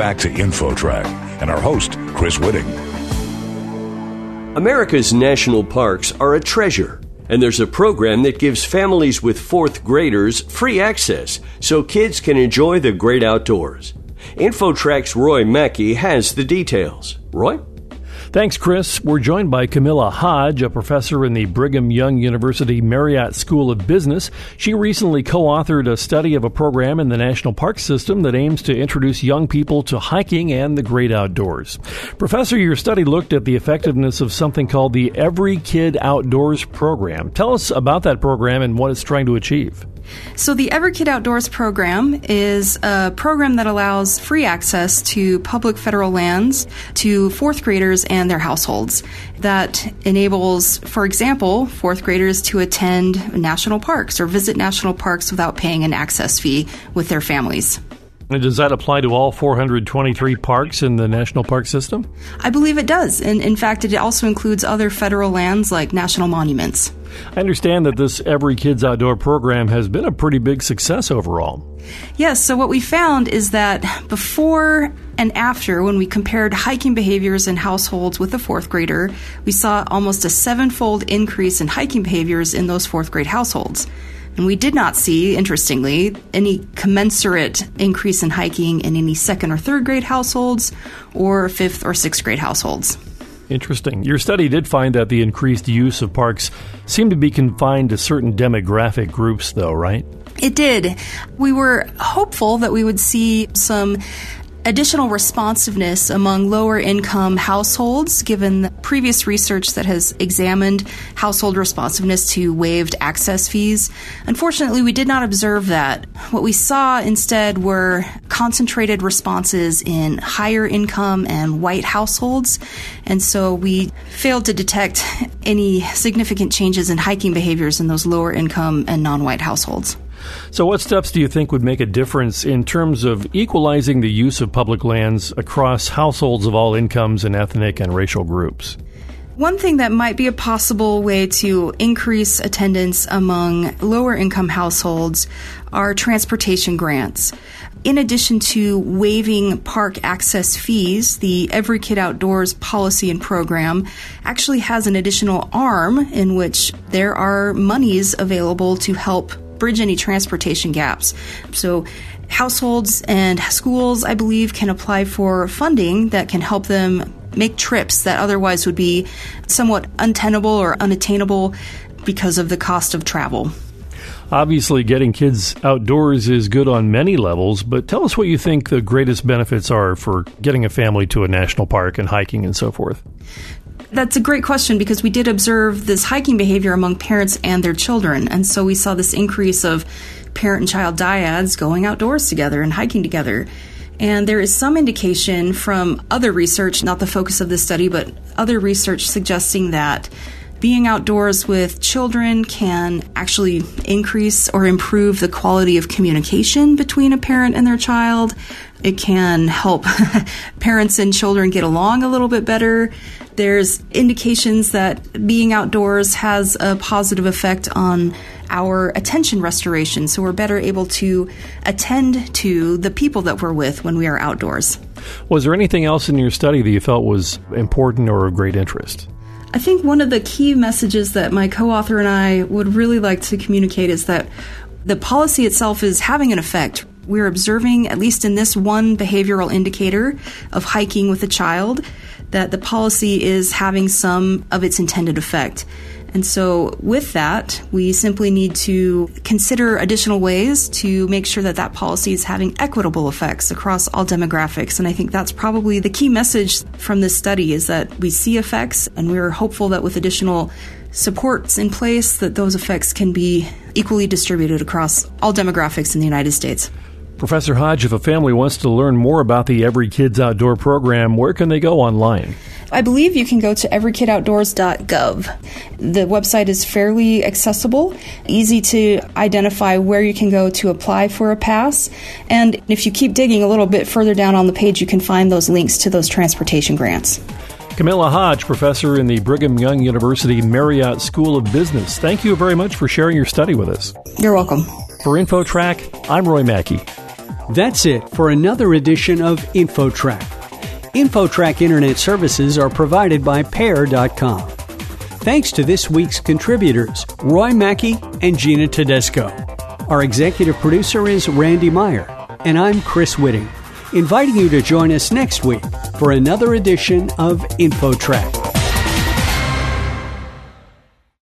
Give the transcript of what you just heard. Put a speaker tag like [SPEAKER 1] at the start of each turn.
[SPEAKER 1] back to InfoTrack and our host, Chris Whitting.
[SPEAKER 2] America's national parks are a treasure, and there's a program that gives families with fourth graders free access so kids can enjoy the great outdoors. InfoTrack's Roy Mackey has the details. Roy?
[SPEAKER 3] Thanks, Chris. We're joined by Camilla Hodge, a professor in the Brigham Young University Marriott School of Business. She recently co authored a study of a program in the National Park System that aims to introduce young people to hiking and the great outdoors. Professor, your study looked at the effectiveness of something called the Every Kid Outdoors program. Tell us about that program and what it's trying to achieve.
[SPEAKER 4] So, the Every Kid Outdoors program is a program that allows free access to public federal lands to fourth graders and their households. That enables, for example, fourth graders to attend national parks or visit national parks without paying an access fee with their families.
[SPEAKER 3] And does that apply to all 423 parks in the national park system?
[SPEAKER 4] I believe it does. And in fact, it also includes other federal lands like national monuments.
[SPEAKER 3] I understand that this Every Kids Outdoor program has been a pretty big success overall.
[SPEAKER 4] Yes, so what we found is that before and after, when we compared hiking behaviors in households with a fourth grader, we saw almost a sevenfold increase in hiking behaviors in those fourth grade households. And we did not see, interestingly, any commensurate increase in hiking in any second or third grade households or fifth or sixth grade households.
[SPEAKER 3] Interesting. Your study did find that the increased use of parks seemed to be confined to certain demographic groups, though, right?
[SPEAKER 4] It did. We were hopeful that we would see some additional responsiveness among lower income households, given previous research that has examined household responsiveness to waived access fees. Unfortunately, we did not observe that. What we saw instead were concentrated responses in higher income and white households, and so we failed to detect any significant changes in hiking behaviors in those lower income and non white households.
[SPEAKER 3] So, what steps do you think would make a difference in terms of equalizing the use of public lands across households of all incomes and ethnic and racial groups?
[SPEAKER 4] One thing that might be a possible way to increase attendance among lower income households are transportation grants. In addition to waiving park access fees, the Every Kid Outdoors policy and program actually has an additional arm in which there are monies available to help bridge any transportation gaps. So, households and schools, I believe, can apply for funding that can help them make trips that otherwise would be somewhat untenable or unattainable because of the cost of travel.
[SPEAKER 3] Obviously, getting kids outdoors is good on many levels, but tell us what you think the greatest benefits are for getting a family to a national park and hiking and so forth.
[SPEAKER 4] That's a great question because we did observe this hiking behavior among parents and their children. And so we saw this increase of parent and child dyads going outdoors together and hiking together. And there is some indication from other research, not the focus of this study, but other research suggesting that being outdoors with children can actually increase or improve the quality of communication between a parent and their child. It can help parents and children get along a little bit better. There's indications that being outdoors has a positive effect on our attention restoration, so we're better able to attend to the people that we're with when we are outdoors.
[SPEAKER 3] Was there anything else in your study that you felt was important or of great interest?
[SPEAKER 4] I think one of the key messages that my co author and I would really like to communicate is that the policy itself is having an effect we're observing, at least in this one behavioral indicator of hiking with a child, that the policy is having some of its intended effect. And so, with that, we simply need to consider additional ways to make sure that that policy is having equitable effects across all demographics. And I think that's probably the key message from this study is that we see effects, and we're hopeful that with additional supports in place, that those effects can be equally distributed across all demographics in the United States.
[SPEAKER 3] Professor Hodge, if a family wants to learn more about the Every Kids Outdoor program, where can they go online?
[SPEAKER 4] I believe you can go to everykidoutdoors.gov. The website is fairly accessible, easy to identify where you can go to apply for a pass. And if you keep digging a little bit further down on the page, you can find those links to those transportation grants.
[SPEAKER 3] Camilla Hodge, professor in the Brigham Young University Marriott School of Business. Thank you very much for sharing your study with us.
[SPEAKER 4] You're welcome.
[SPEAKER 3] For InfoTrack, I'm Roy Mackey.
[SPEAKER 5] That's it for another edition of InfoTrack. InfoTrack Internet services are provided by Pair.com. Thanks to this week's contributors, Roy Mackey and Gina Tedesco. Our executive producer is Randy Meyer, and I'm Chris Whitting, inviting you to join us next week for another edition of InfoTrack.